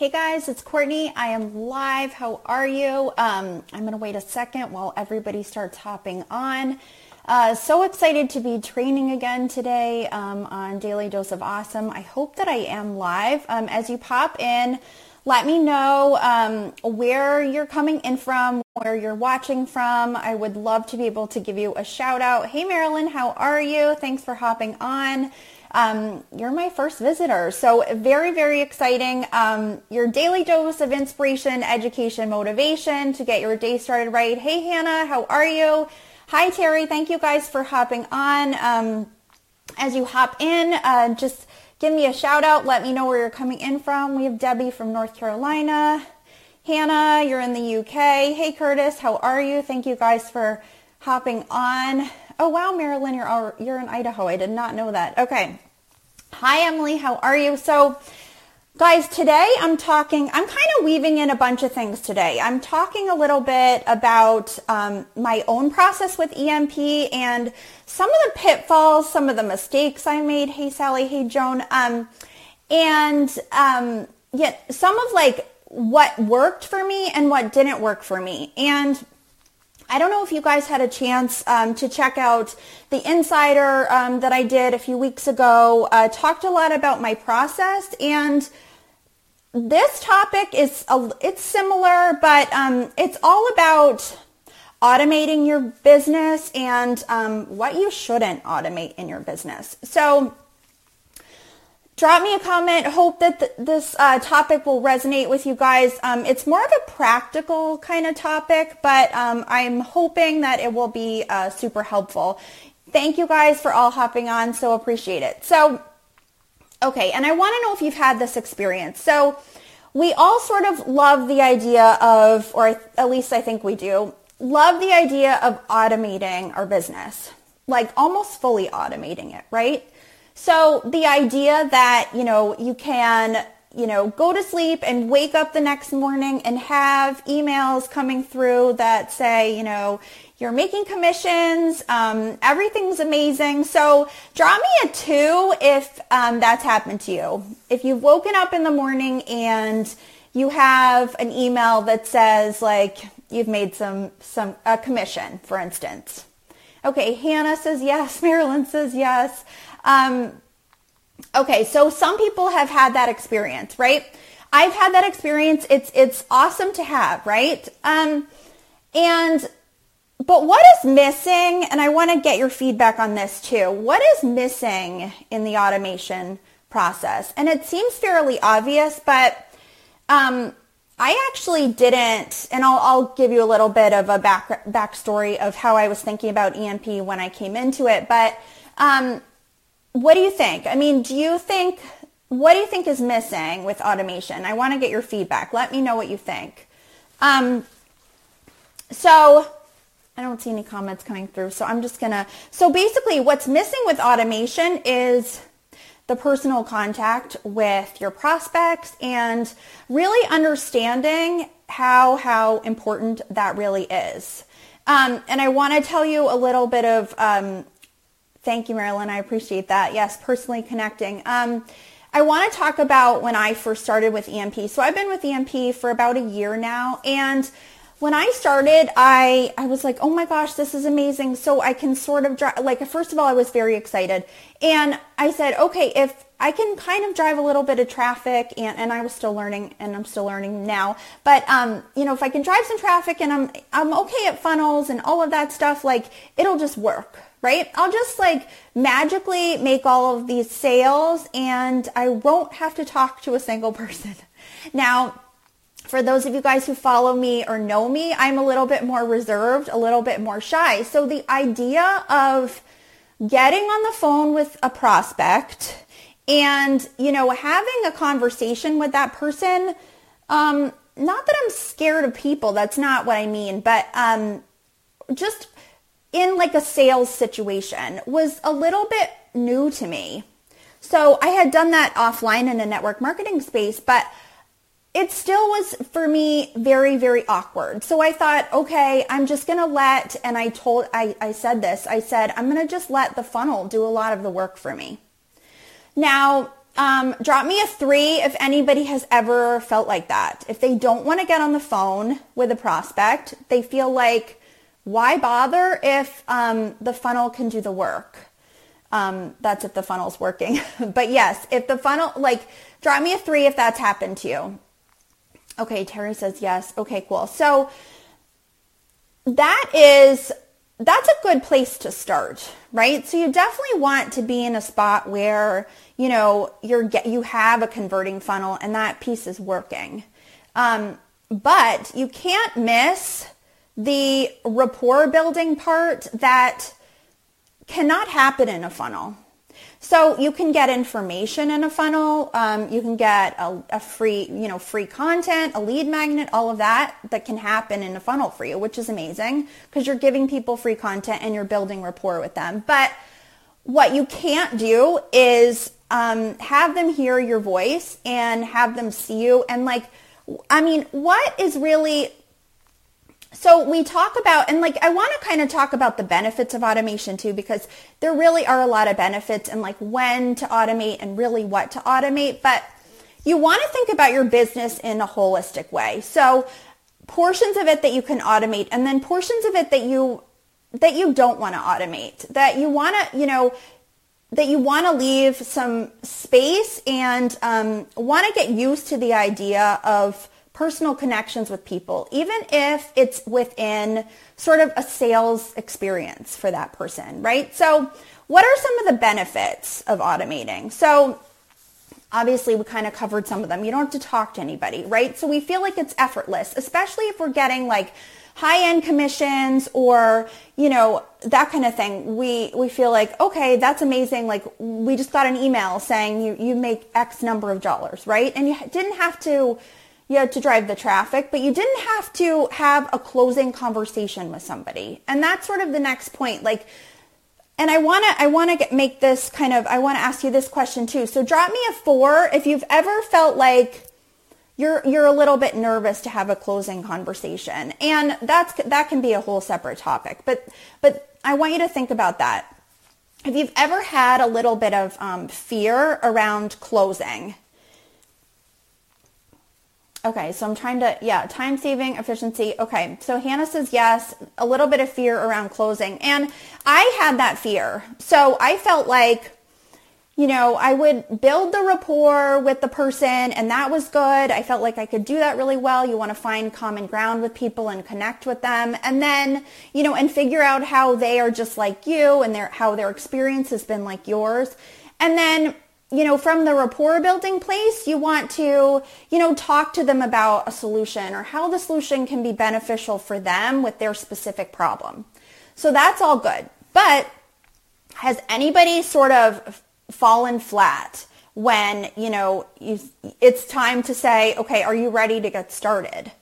Hey guys, it's Courtney. I am live. How are you? Um, I'm going to wait a second while everybody starts hopping on. Uh, so excited to be training again today um, on Daily Dose of Awesome. I hope that I am live. Um, as you pop in, let me know um, where you're coming in from, where you're watching from. I would love to be able to give you a shout out. Hey Marilyn, how are you? Thanks for hopping on. Um, you're my first visitor. So very, very exciting. Um, your daily dose of inspiration, education, motivation to get your day started right. Hey, Hannah, how are you? Hi, Terry. Thank you guys for hopping on. Um, as you hop in, uh, just give me a shout out. Let me know where you're coming in from. We have Debbie from North Carolina. Hannah, you're in the UK. Hey, Curtis, how are you? Thank you guys for hopping on. Oh wow, Marilyn, you're you're in Idaho. I did not know that. Okay. Hi Emily, how are you? So guys, today I'm talking, I'm kind of weaving in a bunch of things today. I'm talking a little bit about um, my own process with EMP and some of the pitfalls, some of the mistakes I made. Hey Sally, hey Joan. Um, and um, yeah, some of like what worked for me and what didn't work for me. And I don't know if you guys had a chance um, to check out the insider um, that I did a few weeks ago. Uh, talked a lot about my process, and this topic is a, it's similar, but um, it's all about automating your business and um, what you shouldn't automate in your business. So drop me a comment. Hope that th- this uh, topic will resonate with you guys. Um, it's more of a practical kind of topic, but um, I'm hoping that it will be uh, super helpful. Thank you guys for all hopping on. So appreciate it. So, okay, and I want to know if you've had this experience. So we all sort of love the idea of, or at least I think we do, love the idea of automating our business, like almost fully automating it, right? So the idea that, you know, you can, you know, go to sleep and wake up the next morning and have emails coming through that say, you know, you're making commissions, um, everything's amazing. So draw me a two if um, that's happened to you. If you've woken up in the morning and you have an email that says like you've made some some a commission, for instance. Okay, Hannah says yes. Marilyn says yes. Um, okay, so some people have had that experience, right? I've had that experience. It's it's awesome to have, right? Um, and but what is missing? And I want to get your feedback on this too. What is missing in the automation process? And it seems fairly obvious, but um, I actually didn't, and I'll, I'll, give you a little bit of a back backstory of how I was thinking about EMP when I came into it. But um, what do you think? I mean, do you think, what do you think is missing with automation? I want to get your feedback. Let me know what you think. Um, so I don't see any comments coming through, so I'm just to, so basically what's missing with automation is the personal contact with your prospects and really understanding how, how important that really is. Um, and I want to tell you a little bit of um, Thank you, Marilyn. I appreciate that. Yes, personally connecting. Um, I want to talk about when I first started with EMP. So I've been with EMP for about a year now. And when I started, I, I was like, oh my gosh, this is amazing. So I can sort of drive, like, first of all, I was very excited. And I said, okay, if I can kind of drive a little bit of traffic and, and I was still learning and I'm still learning now. But, um, you know, if I can drive some traffic and I'm, I'm okay at funnels and all of that stuff, like it'll just work right? I'll just like magically make all of these sales and I won't have to talk to a single person. Now, for those of you guys who follow me or know me, I'm a little bit more reserved, a little bit more shy. So the idea of getting on the phone with a prospect and, you know, having a conversation with that person, um, not that I'm scared of people, that's not what I mean, but um, just in like a sales situation was a little bit new to me. So I had done that offline in a network marketing space, but it still was for me very, very awkward. So I thought, okay, I'm just going to let, and I told, I, I said this, I said, I'm going to just let the funnel do a lot of the work for me. Now, um, drop me a three if anybody has ever felt like that. If they don't want to get on the phone with a prospect, they feel like, why bother if um, the funnel can do the work? Um, that's if the funnel's working. but yes, if the funnel, like, drop me a three if that's happened to you. Okay, Terry says yes. Okay, cool. So that is that's a good place to start, right? So you definitely want to be in a spot where, you know, you're get, you have a converting funnel and that piece is working. Um, but you can't miss the rapport building part that cannot happen in a funnel. So you can get information in a funnel. Um, you can get a, a, free, you know, free content, a lead magnet, all of that that can happen in a funnel for you, which is amazing because you're giving people free content and you're building rapport with them. But what you can't do is um, have them hear your voice and have them see you. And like, I mean, what is really so we talk about, and like, I want to kind of talk about the benefits of automation too, because there really are a lot of benefits and like when to automate and really what to automate. But you want to think about your business in a holistic way. So portions of it that you can automate and then portions of it that you, that you don't want to automate, that you want to, you know, that you want to leave some space and um, want to get used to the idea of personal connections with people, even if it's within sort of a sales experience for that person, right? So what are some of the benefits of automating? So obviously we kind of covered some of them. You don't have to talk to anybody, right? So we feel like it's effortless, especially if we're getting like high-end commissions or, you know, that kind of thing. We, we feel like, okay, that's amazing. Like we just got an email saying you, you make X number of dollars, right? And you didn't have to you had to drive the traffic, but you didn't have to have a closing conversation with somebody. And that's sort of the next point. Like, and I want to, I want to make this kind of, I want to ask you this question too. So drop me a four if you've ever felt like you're, you're a little bit nervous to have a closing conversation. And that's, that can be a whole separate topic, but, but I want you to think about that. If you've ever had a little bit of um, fear around closing, Okay, so I'm trying to, yeah, time saving, efficiency. Okay, so Hannah says yes, a little bit of fear around closing. And I had that fear. So I felt like, you know, I would build the rapport with the person and that was good. I felt like I could do that really well. You want to find common ground with people and connect with them. And then, you know, and figure out how they are just like you and their, how their experience has been like yours. And then you know, from the rapport building place, you want to, you know, talk to them about a solution or how the solution can be beneficial for them with their specific problem. So that's all good. But has anybody sort of fallen flat when, you know, you, it's time to say, okay, are you ready to get started?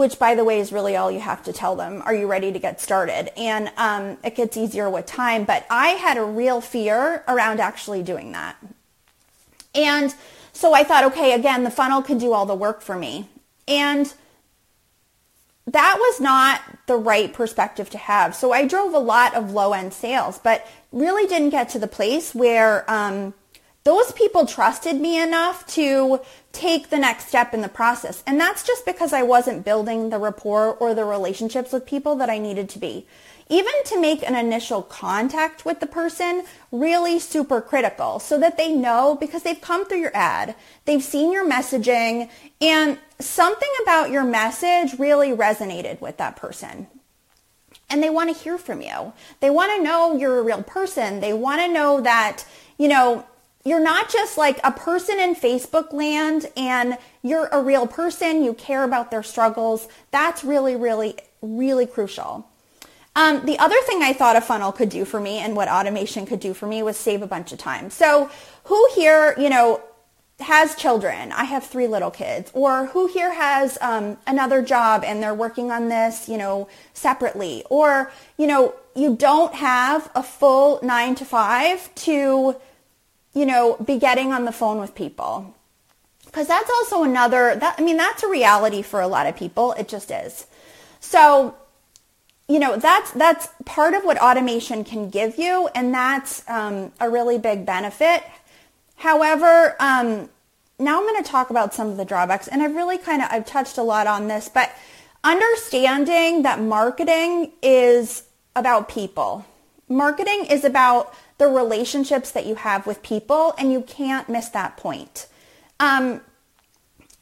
Which by the way is really all you have to tell them. Are you ready to get started? And um, it gets easier with time, but I had a real fear around actually doing that. And so I thought, okay, again, the funnel can do all the work for me. And that was not the right perspective to have. So I drove a lot of low end sales, but really didn't get to the place where um, those people trusted me enough to take the next step in the process. And that's just because I wasn't building the rapport or the relationships with people that I needed to be. Even to make an initial contact with the person, really super critical so that they know because they've come through your ad, they've seen your messaging, and something about your message really resonated with that person and they want to hear from you. They want to know you're a real person. They want to know that, you know, you're not just like a person in Facebook land and you're a real person. You care about their struggles. That's really, really, really crucial. Um, the other thing I thought a funnel could do for me and what automation could do for me was save a bunch of time. So who here, you know, has children? I have three little kids. Or who here has um, another job and they're working on this, you know, separately? Or, you know, you don't have a full nine to five to you know, be getting on the phone with people. Because that's also another, that, I mean, that's a reality for a lot of people. It just is. So, you know, that's, that's part of what automation can give you. And that's um, a really big benefit. However, um, now I'm going to talk about some of the drawbacks and I've really kind of, I've touched a lot on this, but understanding that marketing is about people. Marketing is about the relationships that you have with people and you can't miss that point. Um,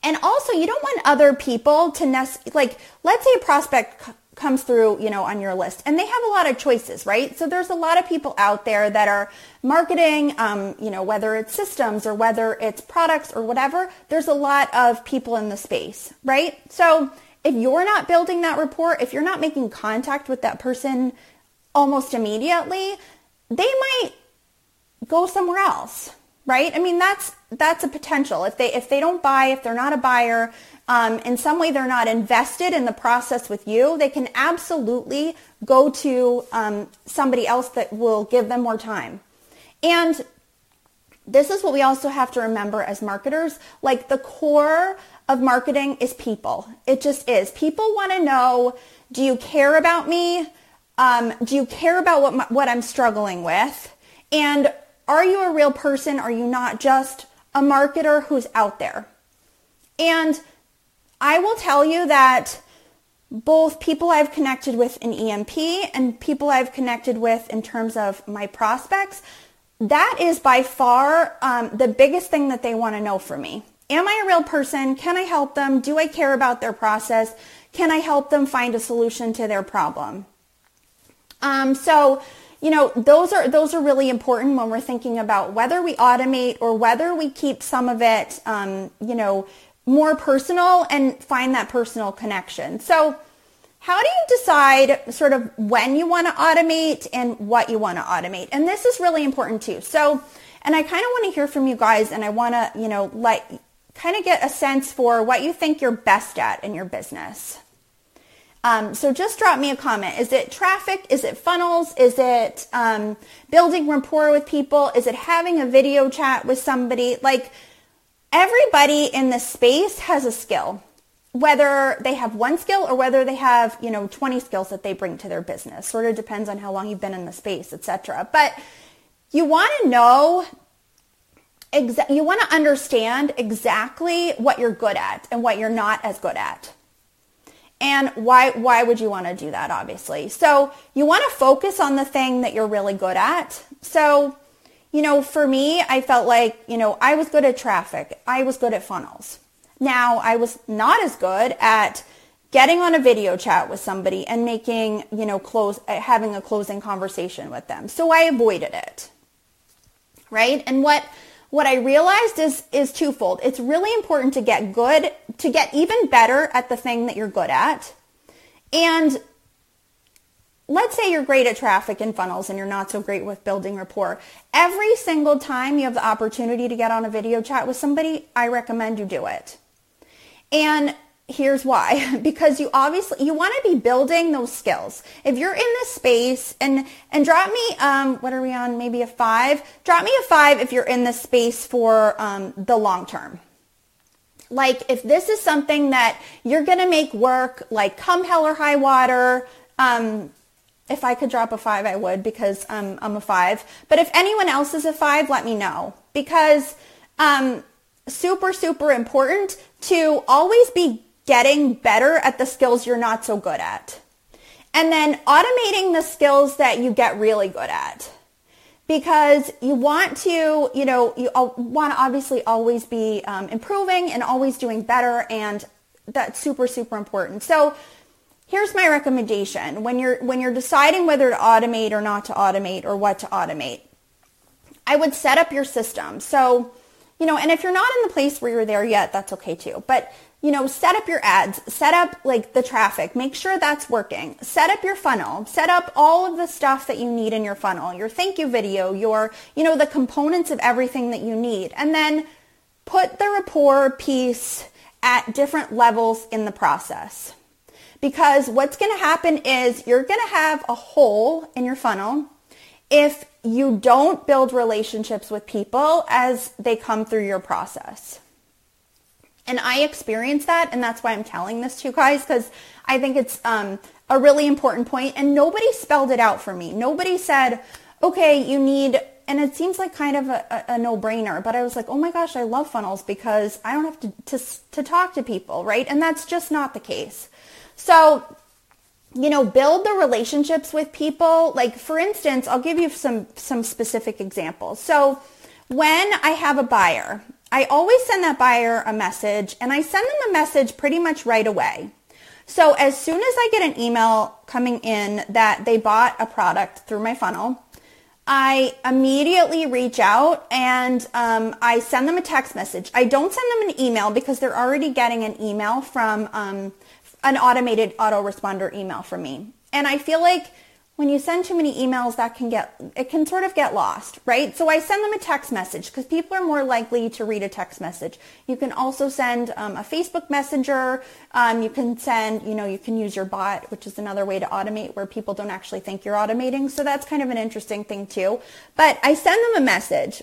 and also you don't want other people to nest, like let's say a prospect c- comes through, you know, on your list and they have a lot of choices, right? So there's a lot of people out there that are marketing, um, you know, whether it's systems or whether it's products or whatever, there's a lot of people in the space, right? So if you're not building that rapport, if you're not making contact with that person almost immediately, they might go somewhere else, right? I mean, that's that's a potential. If they if they don't buy, if they're not a buyer, um, in some way they're not invested in the process with you, they can absolutely go to um, somebody else that will give them more time. And this is what we also have to remember as marketers. Like the core of marketing is people. It just is. People want to know, do you care about me? Um, do you care about what, my, what I'm struggling with? And are you a real person? Are you not just a marketer who's out there? And I will tell you that both people I've connected with in EMP and people I've connected with in terms of my prospects, that is by far um, the biggest thing that they want to know from me. Am I a real person? Can I help them? Do I care about their process? Can I help them find a solution to their problem? Um, so, you know, those are those are really important when we're thinking about whether we automate or whether we keep some of it, um, you know, more personal and find that personal connection. So, how do you decide sort of when you want to automate and what you want to automate? And this is really important too. So, and I kind of want to hear from you guys and I want to, you know, let kind of get a sense for what you think you're best at in your business. Um, so just drop me a comment. Is it traffic? Is it funnels? Is it um, building rapport with people? Is it having a video chat with somebody? Like everybody in the space has a skill, whether they have one skill or whether they have you know 20 skills that they bring to their business. Sort of depends on how long you've been in the space, etc. But you want to know you want to understand exactly what you're good at and what you're not as good at. And why why would you want to do that obviously? So, you want to focus on the thing that you're really good at. So, you know, for me, I felt like, you know, I was good at traffic. I was good at funnels. Now, I was not as good at getting on a video chat with somebody and making, you know, close eh, having a closing conversation with them. So I avoided it. Right? And what what I realized is is twofold. It's really important to get good, to get even better at the thing that you're good at. And let's say you're great at traffic and funnels and you're not so great with building rapport. Every single time you have the opportunity to get on a video chat with somebody, I recommend you do it. And here's why because you obviously you want to be building those skills if you're in this space and and drop me um what are we on maybe a five drop me a five if you're in this space for um, the long term like if this is something that you're gonna make work like come hell or high water um if I could drop a five, I would because um, I'm a five. But if anyone else is a five, let me know because um, super, super important to always be getting better at the skills you're not so good at. And then automating the skills that you get really good at. Because you want to, you know, you want to obviously always be um, improving and always doing better. And that's super, super important. So here's my recommendation when you're when you're deciding whether to automate or not to automate or what to automate i would set up your system so you know and if you're not in the place where you're there yet that's okay too but you know, set up your ads, set up like the traffic, make sure that's working, set up your funnel, set up all of the stuff that you need in your funnel, your thank you video, your, you know, the components of everything that you need. And then put the rapport piece at different levels in the process. Because what's going to happen is you're going to have a hole in your funnel if you don't build relationships with people as they come through your process. And I experienced that, and that's why I'm telling this to you guys because I think it's um, a really important point. And nobody spelled it out for me. Nobody said, okay, you need and it seems like kind of a, a, no-brainer, but I was like, oh my gosh, I love funnels because I don't have to, to, to talk to people, right? And that's just not the case. So, you know, build the relationships with people. Like for instance, I'll give you some, some specific examples. So when I have a buyer, I always send that buyer a message and I send them a message pretty much right away. So as soon as I get an email coming in that they bought a product through my funnel, I immediately reach out and um, I send them a text message. I don't send them an email because they're already getting an email from um, an automated autoresponder email from me. And I feel like when you send too many emails, that can get, it can sort of get lost, right? So I send them a text message because people are more likely to read a text message. You can also send um, a Facebook messenger. Um, you can send, you know, you can use your bot, which is another way to automate where people don't actually think you're automating. So that's kind of an interesting thing too. But I send them a message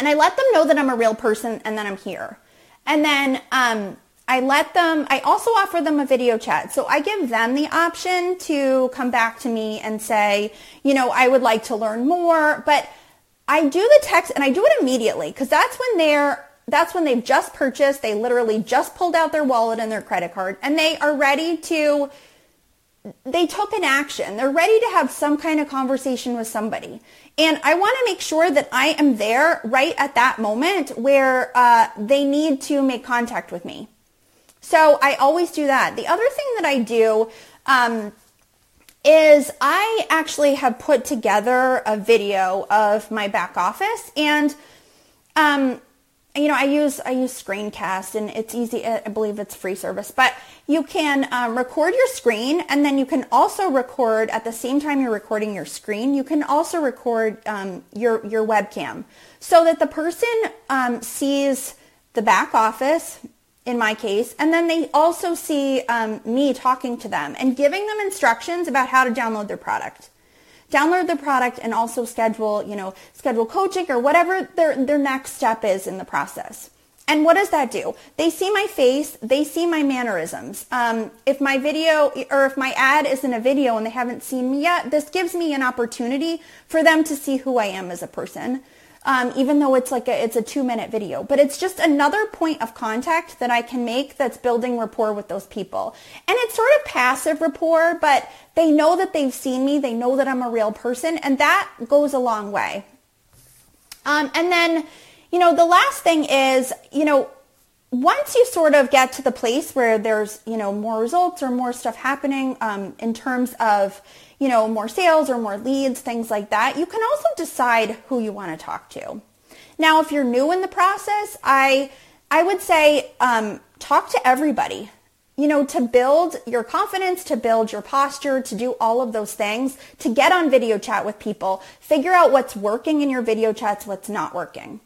and I let them know that I'm a real person and that I'm here. And then, um, I let them, I also offer them a video chat. So I give them the option to come back to me and say, you know, I would like to learn more, but I do the text and I do it immediately because that's when they're, that's when they've just purchased. They literally just pulled out their wallet and their credit card and they are ready to, they took an action. They're ready to have some kind of conversation with somebody. And I want to make sure that I am there right at that moment where uh, they need to make contact with me. So I always do that. The other thing that I do um, is I actually have put together a video of my back office and um, you know, I use I use Screencast, and it's easy. I believe it's free service, but you can um, record your screen, and then you can also record at the same time you're recording your screen. You can also record um, your your webcam, so that the person um, sees the back office in my case. And then they also see um, me talking to them and giving them instructions about how to download their product. Download the product and also schedule, you know, schedule coaching or whatever their, their next step is in the process. And what does that do? They see my face, they see my mannerisms. Um, if my video or if my ad isn't a video and they haven't seen me yet, this gives me an opportunity for them to see who I am as a person um, even though it's like a, it's a two minute video. But it's just another point of contact that I can make that's building rapport with those people. And it's sort of passive rapport, but they know that they've seen me. They know that I'm a real person. And that goes a long way. Um, and then, you know, the last thing is, you know, once you sort of get to the place where there's, you know, more results or more stuff happening um, in terms of, you know, more sales or more leads, things like that, you can also decide who you want to talk to. Now, if you're new in the process, I, I would say um, talk to everybody. You know, to build your confidence, to build your posture, to do all of those things, to get on video chat with people, figure out what's working in your video chats, what's not working.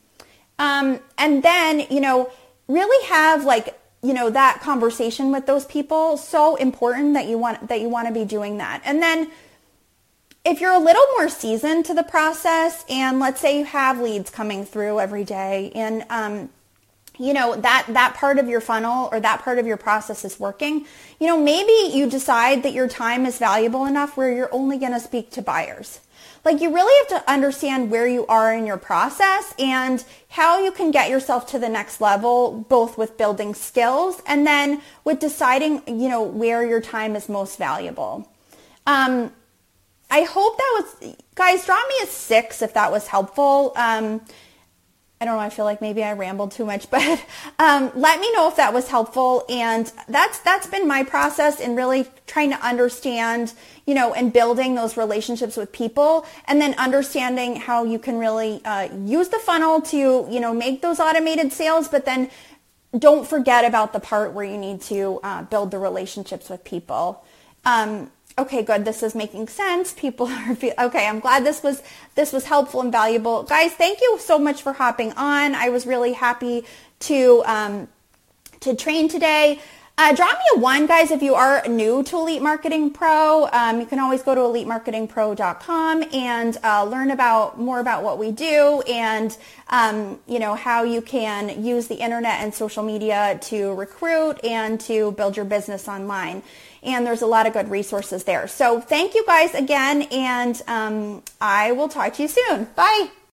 Um, and then, you know, really have like you know that conversation with those people so important that you want that you want to be doing that and then if you're a little more seasoned to the process and let's say you have leads coming through every day and um, you know that that part of your funnel or that part of your process is working you know maybe you decide that your time is valuable enough where you're only going to speak to buyers. Like you really have to understand where you are in your process and how you can get yourself to the next level both with building skills and then with deciding you know where your time is most valuable. Um, I hope that was, guys, draw me a six if that was helpful. Um, I don't know. I feel like maybe I rambled too much, but um, let me know if that was helpful. And that's that's been my process in really trying to understand, you know, and building those relationships with people, and then understanding how you can really uh, use the funnel to, you know, make those automated sales, but then don't forget about the part where you need to uh, build the relationships with people. Um, okay, good, this is making sense. People are, okay, I'm glad this was, this was helpful and valuable. Guys, thank you so much for hopping on. I was really happy to, um, to train today. Uh, drop me a one, guys, if you are new to Elite Marketing Pro. Um, you can always go to elitemarketingpro.com and uh, learn about more about what we do and um, you know how you can use the internet and social media to recruit and to build your business online. And there's a lot of good resources there. So thank you guys again, and um, I will talk to you soon. Bye.